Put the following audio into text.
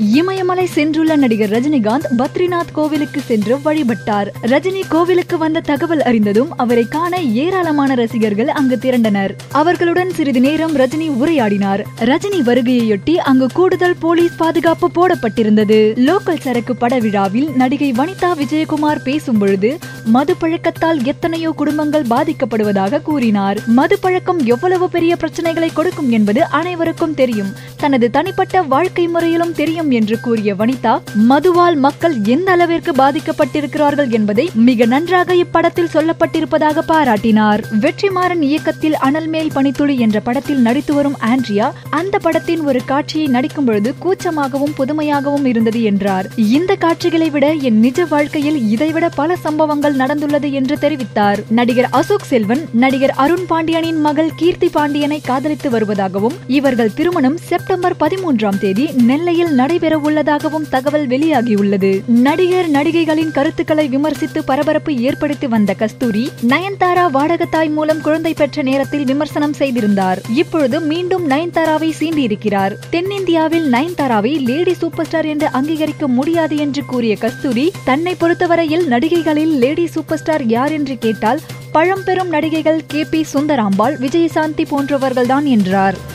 இமயமலை சென்றுள்ள நடிகர் ரஜினிகாந்த் பத்ரிநாத் கோவிலுக்கு சென்று வழிபட்டார். ரஜினி கோவிலுக்கு வந்த தகவல் அறிந்ததும் அவரை காண ஏராளமான ரசிகர்கள் அங்கு திரண்டனர். அவர்களுடன் சிறிது நேரம் ரஜினி உரையாடினார். ரஜினி வருகையொட்டி அங்கு கூடுதல் போலீஸ் பாதுகாப்பு போடப்பட்டிருந்தது. லோக்கல் சரக்கு பட விழாவில் நடிகை வனிதா விஜயகுமார் பேசும் பொழுது மது பழக்கத்தால் எத்தனையோ குடும்பங்கள் பாதிக்கப்படுவதாக கூறினார். மது பழக்கம் எவ்வளவு பெரிய பிரச்சனைகளை கொடுக்கும் என்பது அனைவருக்கும் தெரியும். தனது தனிப்பட்ட வாழ்க்கை முறையிலும் தெரியும் என்று கூறிய வனிதா மதுவால் மக்கள் எந்த அளவிற்கு பாதிக்கப்பட்டிருக்கிறார்கள் என்பதை மிக நன்றாக இப்படத்தில் சொல்லப்பட்டிருப்பதாக பாராட்டினார். வெற்றிமாறன் இயக்கத்தில் அனல் மேல் பனித்துளி என்ற படத்தில் நடித்து வரும் ஆண்ட்ரியா அந்த படத்தின் ஒரு காட்சியை நடிக்கும் பொழுது கூச்சமாகவும் புதுமையாகவும் இருந்தது என்றார். இந்த காட்சிகளை விட என் நிஜ வாழ்க்கையில் இதைவிட பல சம்பவங்கள் நடந்துள்ளது என்று தெரிவித்தார். நடிகர் அசோக் செல்வன் நடிகர் அருண் பாண்டியனின் மகள் கீர்த்தி பாண்டியனை காதலித்து வருவதாகவும் இவர்கள் திருமணம் செப்டம்பர் பதிமூன்றாம் தேதி நெல்லையில் நடைபெற உள்ளதாகவும் தகவல் வெளியாகியுள்ளது. நடிகர் நடிகைகளின் கருத்துக்களை விமர்சித்து பரபரப்பு ஏற்படுத்தி வந்த கஸ்தூரி நயன்தாரா வாடகத்தாய் மூலம் குழந்தை பெற்ற நேரத்தில் விமர்சனம் செய்திருந்தார். இப்பொழுது மீண்டும் நயன்தாராவை சீண்டியிருக்கிறார். தென்னிந்தியாவில் நயன்தாராவை லேடி சூப்பர் ஸ்டார் என்று அங்கீகரிக்க முடியாது என்று கூறிய கஸ்தூரி தன்னை பொறுத்தவரையில் நடிகைகளில் லேடி சூப்பர் ஸ்டார் யார் என்று கேட்டால் பழம்பெரும் நடிகைகள் கே பி சுந்தராம்பாள் விஜயசாந்தி போன்றவர்கள்தான் என்றார்.